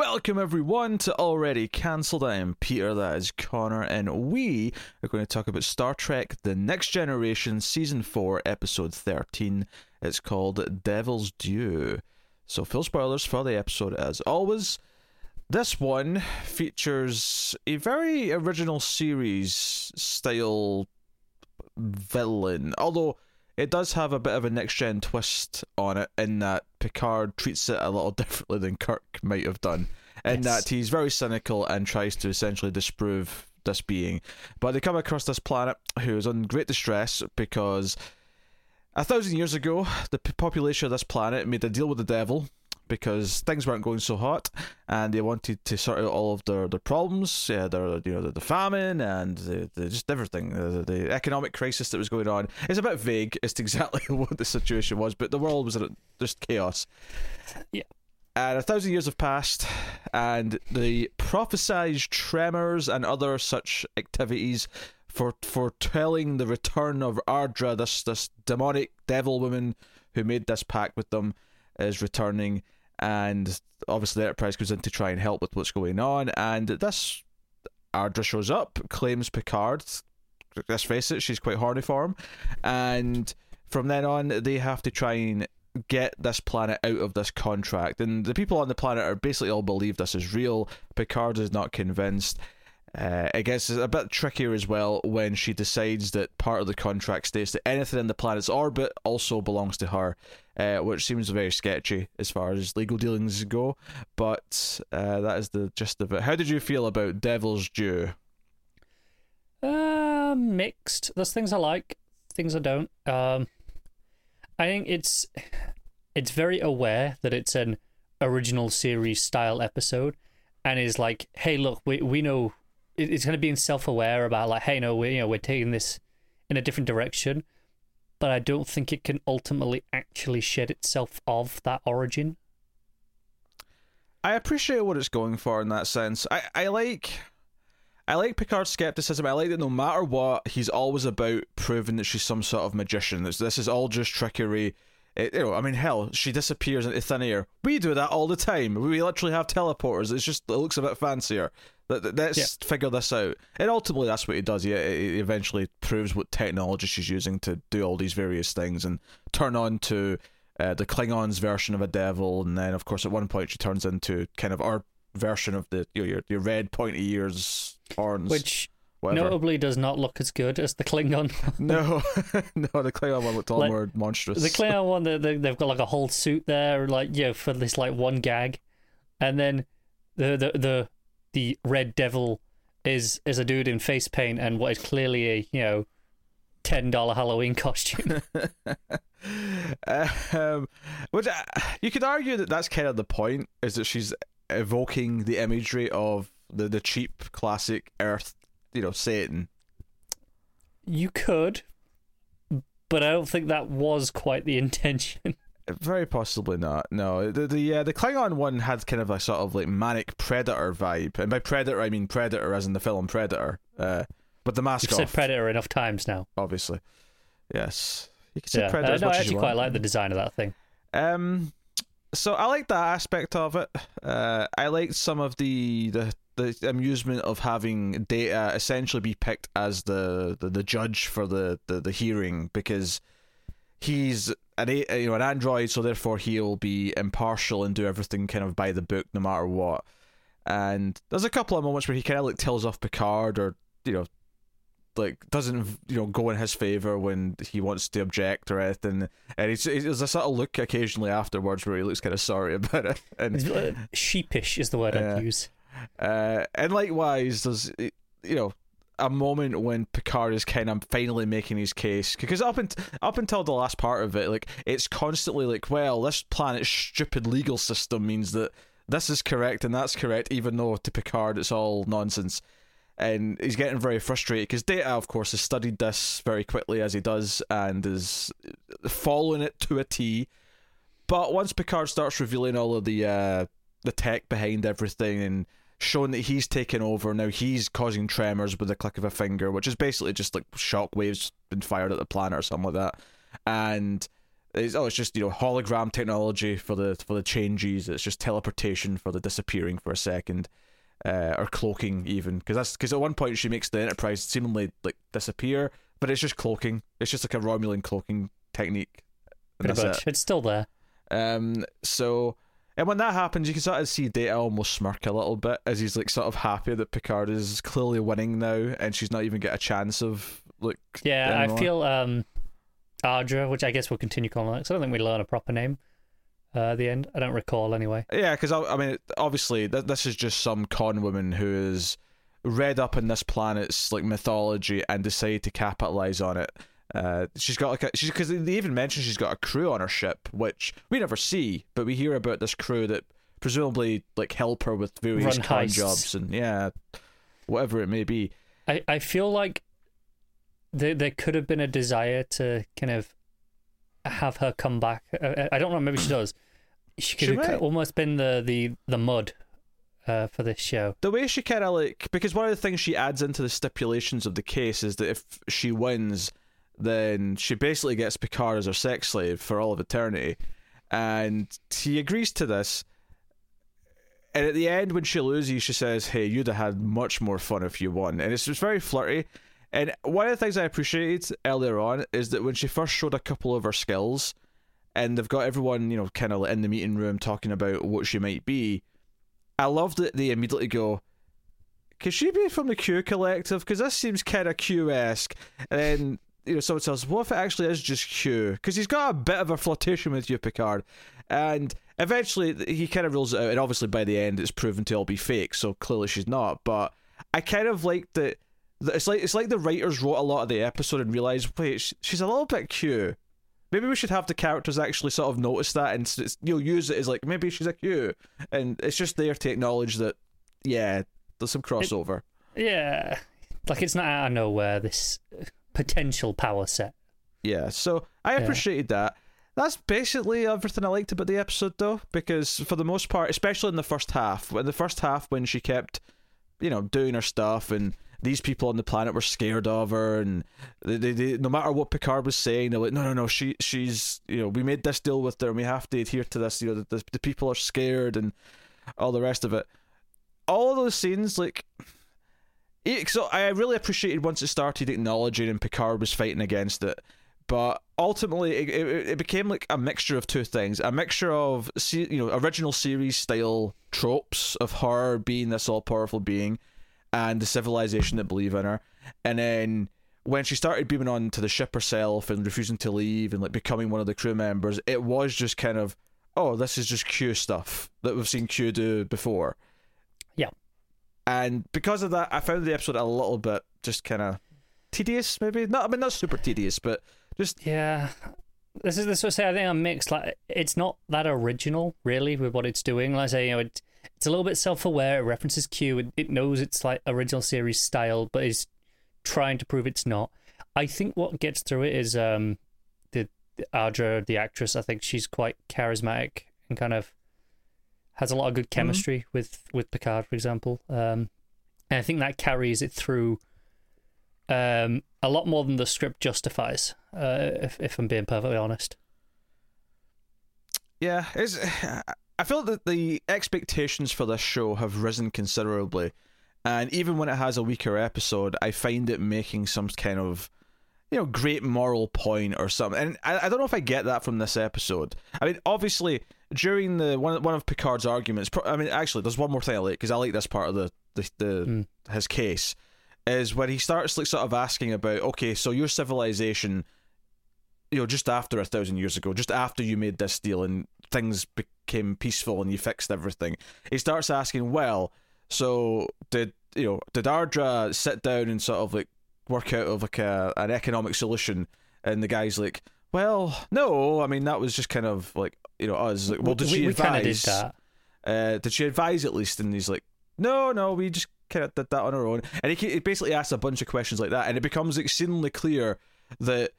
Welcome everyone to Already Cancelled. I am Peter, that is Connor, and we are going to talk about Star Trek The Next Generation Season 4, Episode 13. It's called Devil's Due. So, full spoilers for the episode as always. This one features a very original series style villain, although it does have a bit of a next gen twist on it in that Picard treats it a little differently than Kirk might have done. In Yes. that he's very cynical and tries to essentially disprove this being. But they come across this planet who is in great distress because a thousand years ago, the population of this planet made a deal with the devil because things weren't going so hot, and they wanted to sort out all of their, their problems, yeah, their you know the, the famine and the, the just everything, the, the economic crisis that was going on. It's a bit vague as to exactly what the situation was, but the world was in just chaos. Yeah. And a thousand years have passed, and the prophesied tremors and other such activities for foretelling the return of Ardra, this this demonic devil woman who made this pact with them, is returning, and obviously the Enterprise goes in to try and help with what's going on, and this Ardra shows up, claims Picard. Let's face it, she's quite horny for him, and from then on they have to try and get this planet out of this contract. And the people on the planet are basically all believe this is real. Picard is not convinced. Uh, it gets a bit trickier as well when she decides that part of the contract states that anything in the planet's orbit also belongs to her, uh, which seems very sketchy as far as legal dealings go. But uh, that is the gist of it. How did you feel about Devil's Due? Uh, mixed. There's things I like, things I don't. Um, I think it's it's very aware that it's an original series style episode, and is like, hey, look, we we know it's kind of being self-aware about like, hey, no, we you know we're taking this in a different direction, but I don't think it can ultimately actually shed itself of that origin. I appreciate what it's going for in that sense. I, I like I like Picard's skepticism. I like that no matter what, he's always about proving that she's some sort of magician. This this is all just trickery. It, you know, I mean, hell, she disappears into thin air. We do that all the time. We literally have teleporters. It's just it looks a bit fancier. Let- let- Let's Yeah. figure this out. And ultimately, that's what he does. He, he eventually proves what technology she's using to do all these various things and turn on to uh, the Klingons' version of a devil, and then of course at one point she turns into kind of our version of the you know, your your red pointy ears, horns, Which whatever. notably does not look as good as the Klingon. no, no, the Klingon one looked a lot Like, more monstrous. The Klingon one, they, they, they've got like a whole suit there, like yeah, you know, for this like one gag, and then the the the the Red Devil is is a dude in face paint and what is clearly a you know ten dollar Halloween costume. um, which uh, you could argue that that's kind of the point is that she's evoking the imagery of the the cheap classic Earth, you know, Satan. you could, but I don't think that was quite the intention. Very possibly not. No, the the uh, the Klingon one had kind of a sort of like manic predator vibe, and by predator I mean predator as in the film Predator. Uh, but the mask You've said Predator enough times now. obviously. Yes, you can say Yeah, predator. uh, as no, much I as you actually quite like the design of that thing. Um, so I like that aspect of it. Uh, I liked some of the the the amusement of having data essentially be picked as the the, the judge for the, the the hearing because he's an you know an android, so therefore he'll be impartial and do everything kind of by the book, no matter what. And there's a couple of moments where he kind of like tells off Picard, or you know, like doesn't you know go in his favor when he wants to object or anything. And he's, he's there's a subtle look occasionally afterwards where he looks kind of sorry about it. And uh, Sheepish is the word. I'd use. Uh, and likewise, there's you know a moment when Picard is kind of finally making his case because up and up until the last part of it, like it's constantly like, well, this planet's stupid legal system means that this is correct and that's correct, even though to Picard it's all nonsense. And he's getting very frustrated because Data, of course, has studied this very quickly as he does and is following it to a T. But once Picard starts revealing all of the uh, the tech behind everything and showing that he's taken over now, he's causing tremors with a click of a finger, which is basically just like shock waves been fired at the planet or something like that. And it's, oh, it's just you know hologram technology for the for the changes. It's just teleportation for the disappearing for a second, uh, or cloaking even because that's because at one point she makes the Enterprise seemingly like disappear, but it's just cloaking. It's just like a Romulan cloaking technique. Pretty much. It's still there. Um, so. And when that happens, you can sort of see Data almost smirk a little bit as he's like sort of happy that Picard is clearly winning now, and she's not even get a chance of like. Yeah, I feel um, Ardra, which I guess we'll continue calling it. 'cause I don't think we learn a proper name uh, at the end. I don't recall anyway. Yeah, because I, I mean, obviously, th- this is just some con woman who is read up in this planet's like mythology and decided to capitalize on it. Uh, she's got like a she's because they even mention she's got a crew on her ship, which we never see, but we hear about this crew that presumably like help her with various Run con heists. jobs and yeah, whatever it may be. I, I feel like there there could have been a desire to kind of have her come back. I, I don't know. Maybe she does. She could She have might. almost been the the the Mudd uh, for this show. the way she kind of like because one of the things she adds into the stipulations of the case is that if she wins then she basically gets Picard as her sex slave for all of eternity and he agrees to this and at the end when she loses she says hey you'd have had much more fun if you won and it's just very flirty and one of the things I appreciated earlier on is that when she first showed a couple of her skills and they've got everyone you know kind of in the meeting room talking about what she might be I love that they immediately go, could she be from the Q Collective? Because this seems kind of Q esque. And then, you know, someone says, what if it actually is just Q? Because he's got a bit of a flirtation with you, Picard. And eventually he kind of rules it out. And obviously by the end it's proven to all be fake. So clearly she's not. But I kind of like that. It's like it's like the writers wrote a lot of the episode and realized, wait, she's a little bit Q. Maybe we should have the characters actually sort of notice that and you know use it as like maybe she's a Q, and it's just there to acknowledge that yeah, there's some crossover. Yeah, like it's not out of nowhere. This potential power set. yeah, so I Yeah. appreciated that. That's basically everything I liked about the episode, though, because for the most part, especially in the first half, in the first half when she kept, you know, doing her stuff and these people on the planet were scared of her, and they, they, they no matter what Picard was saying, they're like, no, no, no, she, she's, you know, we made this deal with her, and we have to adhere to this. You know, the, the, the people are scared, and all the rest of it. All of those scenes, like, so I really appreciated once it started acknowledging and Picard was fighting against it, but ultimately it, it, it became like a mixture of two things: a mixture of you know original series style tropes of her being this all powerful being, and the civilization that believe in her, and then when she started beaming on to the ship herself and refusing to leave and like becoming one of the crew members, it was just kind of oh this is just Q stuff that we've seen Q do before. And because of that, I found the episode a little bit just kind of tedious, maybe. Not, I mean, not super tedious, but just Yeah, this is this was say I think I'm mixed. Like it's not that original really with what it's doing. Like I say, you know, it, it's a little bit self-aware. It references Q. It, it knows it's like original series style, but is trying to prove it's not. I think what gets through it is um the, the Ardra, the actress. I think she's quite charismatic and kind of has a lot of good chemistry with with Picard, for example. Um, and I think that carries it through um, a lot more than the script justifies. Uh, if if I'm being perfectly honest. yeah, it's. I feel that the expectations for this show have risen considerably, and even when it has a weaker episode, I find it making some kind of, you know, great moral point or something. And I, I don't know if I get that from this episode. I mean, obviously, during the one one of Picard's arguments, I mean, actually, there's one more thing I like because I like this part of the the, the Mm. his case is when he starts like sort of asking about okay, so your civilization you know, just after a thousand years ago, just after you made this deal and things became peaceful and you fixed everything, he starts asking, well, so did you know, did Ardra sit down and sort of like work out of like a an economic solution? And the guy's like, well, no, I mean that was just kind of like you know us. Like, well, did we, she we did advise? that. Uh, did she advise at least? And he's like, no, no, we just kind of did that on our own. And he, he basically asks a bunch of questions like that, and it becomes exceedingly clear that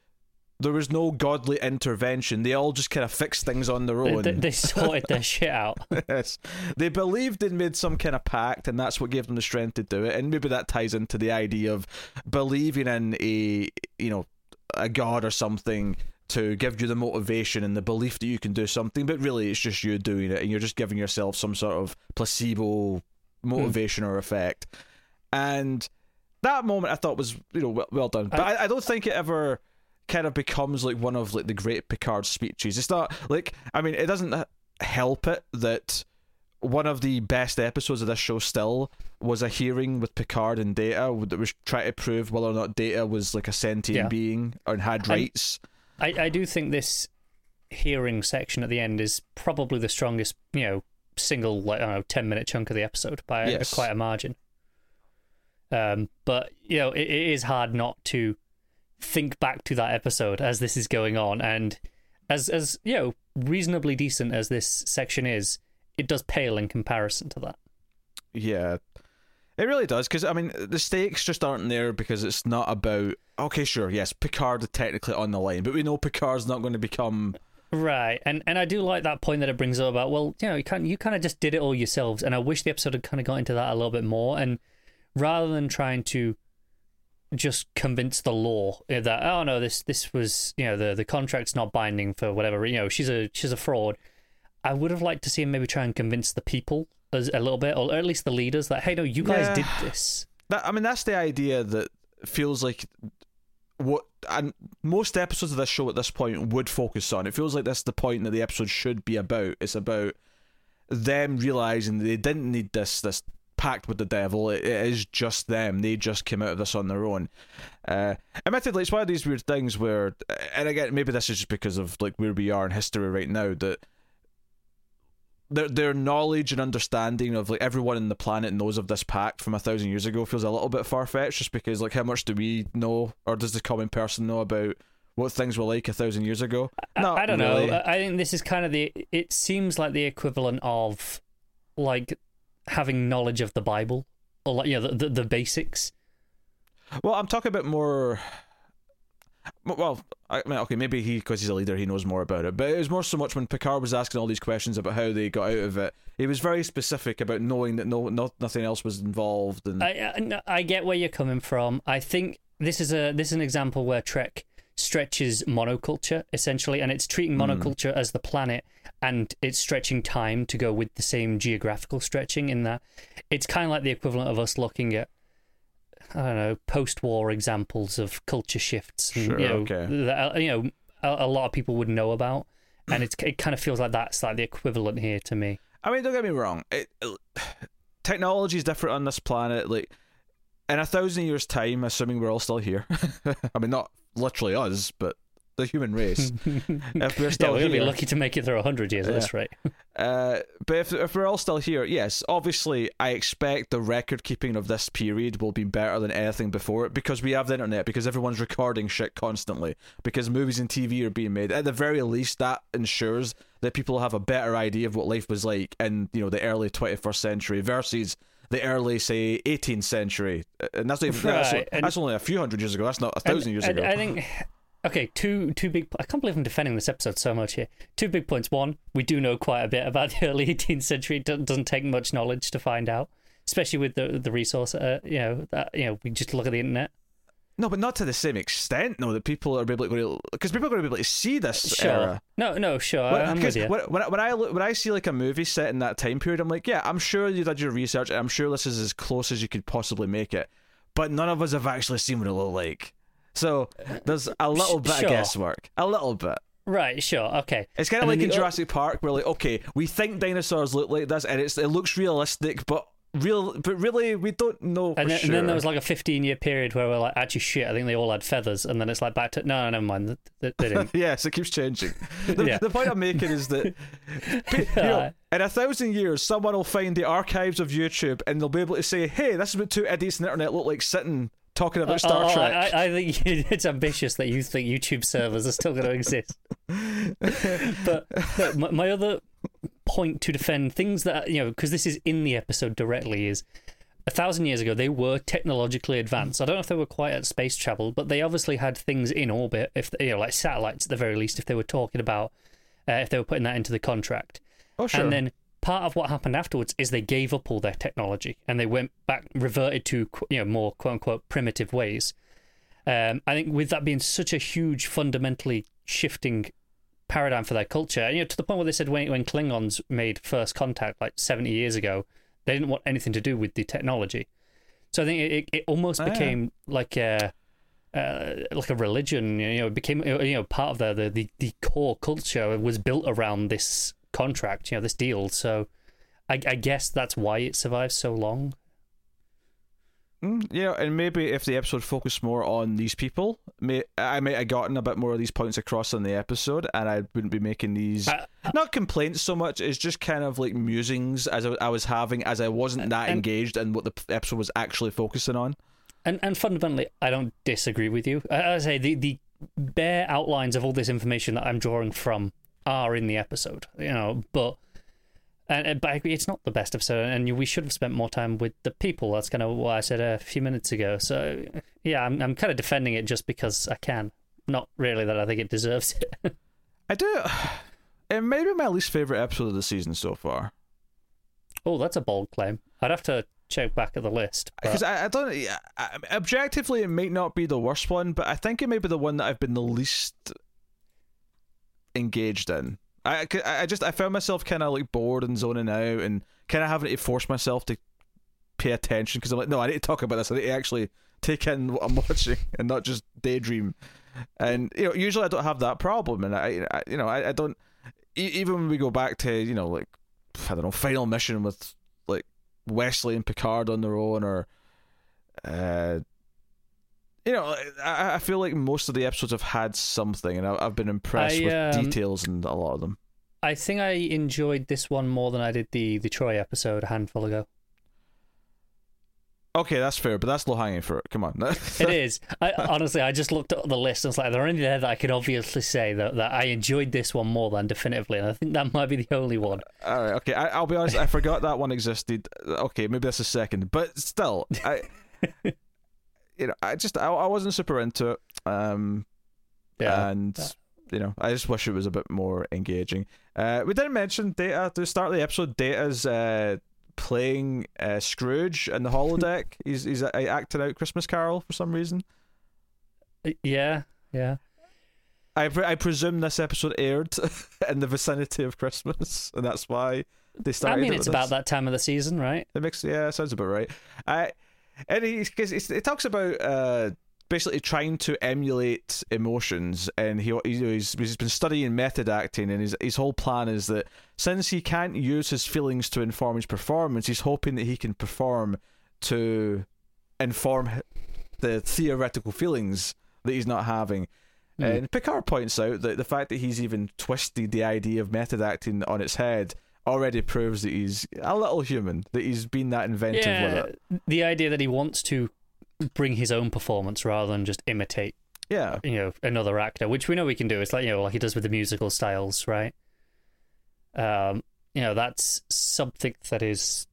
there was no godly intervention. They all just kind of fixed things on their own. they, they sorted their shit out. yes. They believed they'd made some kind of pact, and that's what gave them the strength to do it. And maybe that ties into the idea of believing in a, you know, a god or something to give you the motivation and the belief that you can do something, but really it's just you doing it and you're just giving yourself some sort of placebo motivation or effect. And that moment I thought was you know well, well done, but I, I don't think it ever kind of becomes like one of like the great Picard speeches. It's not like I mean it doesn't help it that one of the best episodes of this show still was a hearing with Picard and Data that was trying to prove whether or not Data was like a sentient Yeah. being and had rights. I, I do think this hearing section at the end is probably the strongest, you know, single like I don't know, ten minute chunk of the episode by a- quite a margin. Um, but you know, it, it is hard not to think back to that episode as this is going on, and as as you know, reasonably decent as this section is, it does pale in comparison to that. Yeah. It really does because I mean the stakes just aren't there because it's not about okay sure yes Picard technically on the line but we know Picard's not going to become Right, and and I do like that point that it brings up about well, you know, you kind you kind of just did it all yourselves, and I wish the episode had kind of got into that a little bit more, and rather than trying to just convince the law that oh no this this was you know the the contract's not binding for whatever you know she's a she's a fraud. I would have liked to see him maybe try and convince the people as a little bit, or at least the leaders that hey no you guys Yeah. did this. that I mean that's the idea that feels like what and most episodes of this show at this point would focus on. It feels like that's the point that the episode should be about. It's about them realizing they didn't need this this pact with the devil. It, it is just them. They just came out of this on their own. Uh admittedly it's one of these weird things where and again maybe this is just because of like where we are in history right now that their their knowledge and understanding of like everyone in the planet knows of this pact from a thousand years ago feels a little bit far fetched just because like how much do we know or does the common person know about what things were like a thousand years ago? I- Not I, don't really. know. I I think this is kind of the. It seems like the equivalent of like having knowledge of the Bible or like you know the the, the basics. Well, I'm talking about more. Well, I mean, okay, maybe he, because he's a leader, he knows more about it. But it was more so much when Picard was asking all these questions about how they got out of it. He was very specific about knowing that no, no nothing else was involved. And I, I I get where you're coming from. I think this is a this is an example where Trek stretches monoculture essentially, and it's treating hmm. monoculture as the planet, and it's stretching time to go with the same geographical stretching. In that, it's kind of like the equivalent of us looking at. I don't know post-war examples of culture shifts, and, Sure, you know, okay. that, uh, you know, a, a lot of people would know about, and it's it kind of feels like that's like the equivalent here to me. I mean, don't get me wrong. It, technology is different on this planet. Like in a thousand years' time, assuming we're all still here. I mean, not literally us, but the human race. if we're Yeah, still we're gonna be lucky to make it through hundred years at this rate. Uh, but if if we're all still here, yes, obviously, I expect the record keeping of this period will be better than anything before it because we have the internet, because everyone's recording shit constantly, because movies and TV are being made. At the very least, that ensures that people have a better idea of what life was like in you know the early twenty first century versus the early say 18th century and that's even that's, Right, and- that's only a few hundred years ago that's not a thousand And- years and ago I think okay, two two big. I can't believe I'm defending this episode so much here. Two big points. One, we do know quite a bit about the early 18th century. It doesn't take much knowledge to find out, especially with the the resource. Uh, you know, that, you know, we just look at the internet. no but not to the same extent no that people are able to because people are going to be able to see this Sure. era No, no, sure. When- I'm with you. when, when, I- when I look, when I see like a movie set in that time period, I'm like, yeah, I'm sure you did your research, and I'm sure this is as close as you could possibly make it. But none of us have actually seen what it looked like, so there's a little bit sure. of guesswork, a little bit. Right. Sure. Okay. It's kind of And like in the Jurassic Park, where like, okay, we think dinosaurs look like this, and it's it looks realistic, but real, but really, we don't know for And then, sure. and then there was like a 15 year period where we're like, actually, shit, I think they all had feathers. And then it's like back to, no, no, never mind. They, they didn't. yes, it keeps changing. The, Yeah. the point I'm making is that you know, in a thousand years, someone will find the archives of YouTube and they'll be able to say, "Hey, this is what two idiots on the internet look like sitting talking about Star Oh, Trek." I, I think it's ambitious that you think YouTube servers are still going to exist. but but my, my other point to defend things that you know because this is in the episode directly is a thousand years ago they were technologically advanced. I don't know if they were quite at space travel, but they obviously had things in orbit. If you know, like satellites at the very least, if they were talking about uh, if they were putting that into the contract. oh, sure. And then part of what happened afterwards is they gave up all their technology and they went back, reverted to you know more quote unquote primitive ways. Um, I think with that being such a huge, fundamentally shifting paradigm for their culture. You know, to the point where they said when when Klingons made first contact like seventy years ago, they didn't want anything to do with the technology. So I think it, it almost yeah. became like a uh, like a religion. You know, it became you know part of the, the the the core culture was built around this contract. You know, this deal. So I, I guess that's why it survived so long. Mm, yeah, and maybe if the episode focused more on these people, may I might have gotten a bit more of these points across in the episode, and I wouldn't be making these I- not complaints so much. It's just kind of like musings as I, I was having as I wasn't that And- engaged in what the episode was actually focusing on. And and fundamentally, I don't disagree with you. I, I say the the bare outlines of all this information that I'm drawing from are in the episode. You know, but and but I agree, it's not the best episode, and we should have spent more time with the people. That's kind of what I said a few minutes ago. So yeah, I'm I'm kind of defending it just because I can, not really that I think it deserves it. I do. It may be my least favorite episode of the season so far. oh, that's a bold claim. I'd have to check back at the list. but- Because I, I don't. yeah, I, objectively, it might not be the worst one, but I think it may be the one that I've been the least engaged in. I, I just I found myself kind of like bored and zoning out, and kind of having to force myself to pay attention because I'm like, no, I need to talk about this. I need to actually take in what I'm watching and not just daydream. And you know, usually I don't have that problem, and I, I you know, I, I don't. Even when we go back to you know like I don't know, final mission with like Wesley and Picard on their own, or uh, you know, I, I feel like most of the episodes have had something, and I, I've been impressed I, with um, details in a lot of them. I think I enjoyed this one more than I did the the Troi episode a handful ago. Okay, that's fair, but that's low hanging fruit. Come on, It is. I honestly, I just looked at the list and it's like, there are any there that I can obviously say that, that I enjoyed this one more than definitively, and I think that might be the only one. All right, okay. I, I'll be honest. I forgot that one existed. Okay, maybe that's a second, but still, I, you know, I just I, I wasn't super into it. Um, Yeah. and you know, I just wish it was a bit more engaging. Uh, we didn't mention Data at the start of the episode. Data's uh playing uh, Scrooge in the holodeck. he's he's uh, acting out Christmas Carol for some reason. yeah, yeah. I pre- I presume this episode aired in the vicinity of Christmas, and that's why they started. I mean, it it's with about this. that time of the season, right? It makes yeah, sounds about right. I and he because it talks about uh basically trying to emulate emotions, and he he's he's been studying method acting, and his his whole plan is that since he can't use his feelings to inform his performance, he's hoping that he can perform to inform the theoretical feelings that he's not having. Hmm. And Picard points out that the fact that he's even twisted the idea of method acting on its head already proves that he's a little human, that he's been that inventive with Yeah, it. the idea that he wants to bring his own performance rather than just imitate, Yeah. you know, another actor, which we know we can do. It's like you know, like he does with the musical styles, right? Um, you know, that's something that is,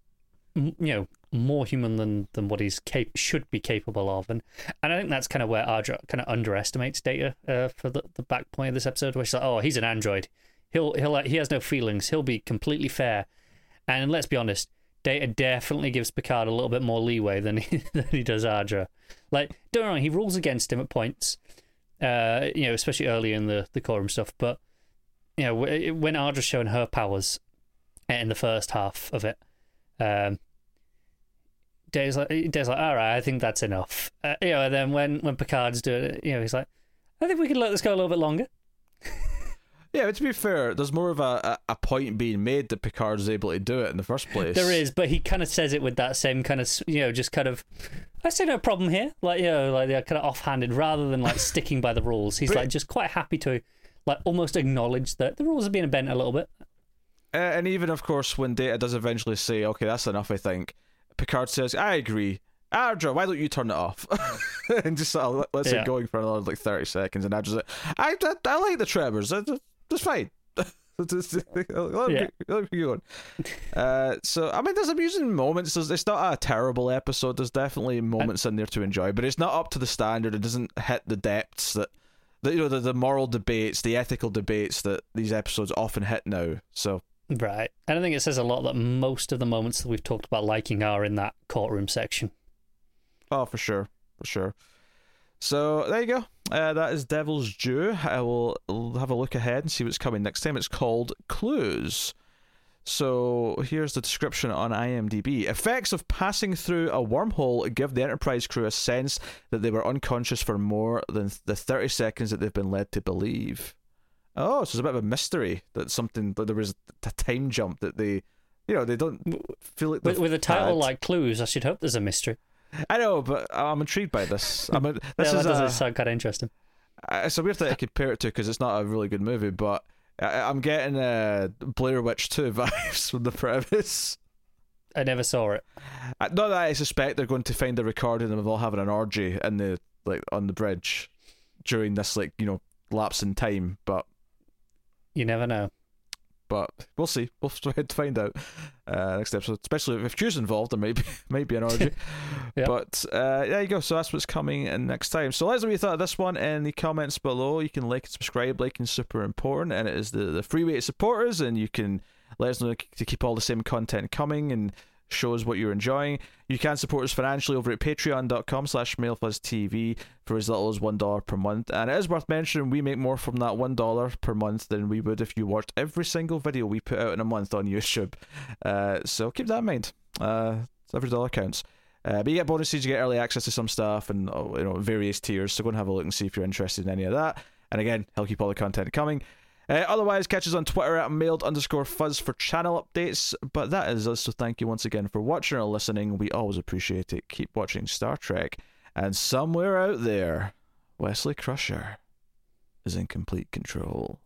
you know, more human than than what he's cap- should be capable of, and and I think that's kind of where Ardra kind of underestimates Data uh, for the the back point of this episode, where she's like, oh, he's an android, he'll he'll he has no feelings, he'll be completely fair, and let's be honest. Data definitely gives Picard a little bit more leeway than he, than he does Ardra. Like, don't wrong, he rules against him at points, uh, you know, especially early in the the and stuff. But you know, when Ardra's showing her powers in the first half of it, um, Data's like, Data's like, all right, I think that's enough. Uh, you know, and then when when Picard's doing it, you know, he's like, I think we could let this go a little bit longer. Yeah, but to be fair, there's more of a, a, point being made that Picard is able to do it in the first place. There is, but he kind of says it with that same kind of, you know, just kind of, I see no problem here. Like, you know, like they're kind of offhanded rather than like sticking by the rules. He's But- like just quite happy to, like, almost acknowledge that the rules are being bent a little bit. Uh, and even, of course, when Data does eventually say, okay, that's enough, I think, Picard says, I agree. Ardra, why don't you turn it off? and just sort of lets Yeah. it going for another like 30 seconds. And Ardra's like, I, I, I like the Tremors. That- That's fine. Just- let me- let me keep. Uh, so, I mean, there's amusing moments. There's, it's not a terrible episode. There's definitely moments in there to enjoy, but it's not up to the standard. It doesn't hit the depths that, that you know, the, the moral debates, the ethical debates that these episodes often hit now. So, Right. And I think it says a lot that most of the moments that we've talked about liking are in that courtroom section. Oh, for sure, for sure. So there you go. Uh, that is Devil's Due. I will have a look ahead and see what's coming next time. It's called Clues. So here's the description on IMDb. Effects of passing through a wormhole give the Enterprise crew a sense that they were unconscious for more than the 30 seconds that they've been led to believe. Oh, so it's a bit of a mystery that something that there was a time jump that they, you know, they don't feel like With, with a title had. like Clues, I should hope there's a mystery. I know, but I'm intrigued by this. I'm a, this yeah, is that does a, sound kind of interesting. Uh, it's a weird thing to compare it to because it's not a really good movie, but I, I'm getting uh, Blair Witch 2 vibes from the premise. I never saw it. Uh, Not that I suspect they're going to find a recording of all having an orgy in the like on the bridge during this like you know lapse in time, but You never know. But we'll see. We'll try to find out uh, next episode. Especially if Q's involved, there might be might be an orgy. Yeah. But uh, there you go. So that's what's coming in next time. So let us know what you thought of this one in the comments below. You can like and subscribe. Liking is super important, and it is the the free way to support us. And you can let us know to keep all the same content coming and show us what you're enjoying. You can support us financially over at patreon.com slash mailfuzztv for as little as $1 per month. And it is worth mentioning we make more from that $1 per month than we would if you watched every single video we put out in a month on YouTube. Uh, so keep that in mind. Uh, every dollar counts. Uh, but you get bonuses, you get early access to some stuff and oh, you know various tiers. So go and have a look and see if you're interested in any of that. And again, help keep all the content coming. Uh, otherwise, catch us on Twitter at mailed underscore fuzz for channel updates. But that is us, so thank you once again for watching or listening. We always appreciate it. Keep watching Star Trek. And somewhere out there, Wesley Crusher is in complete control.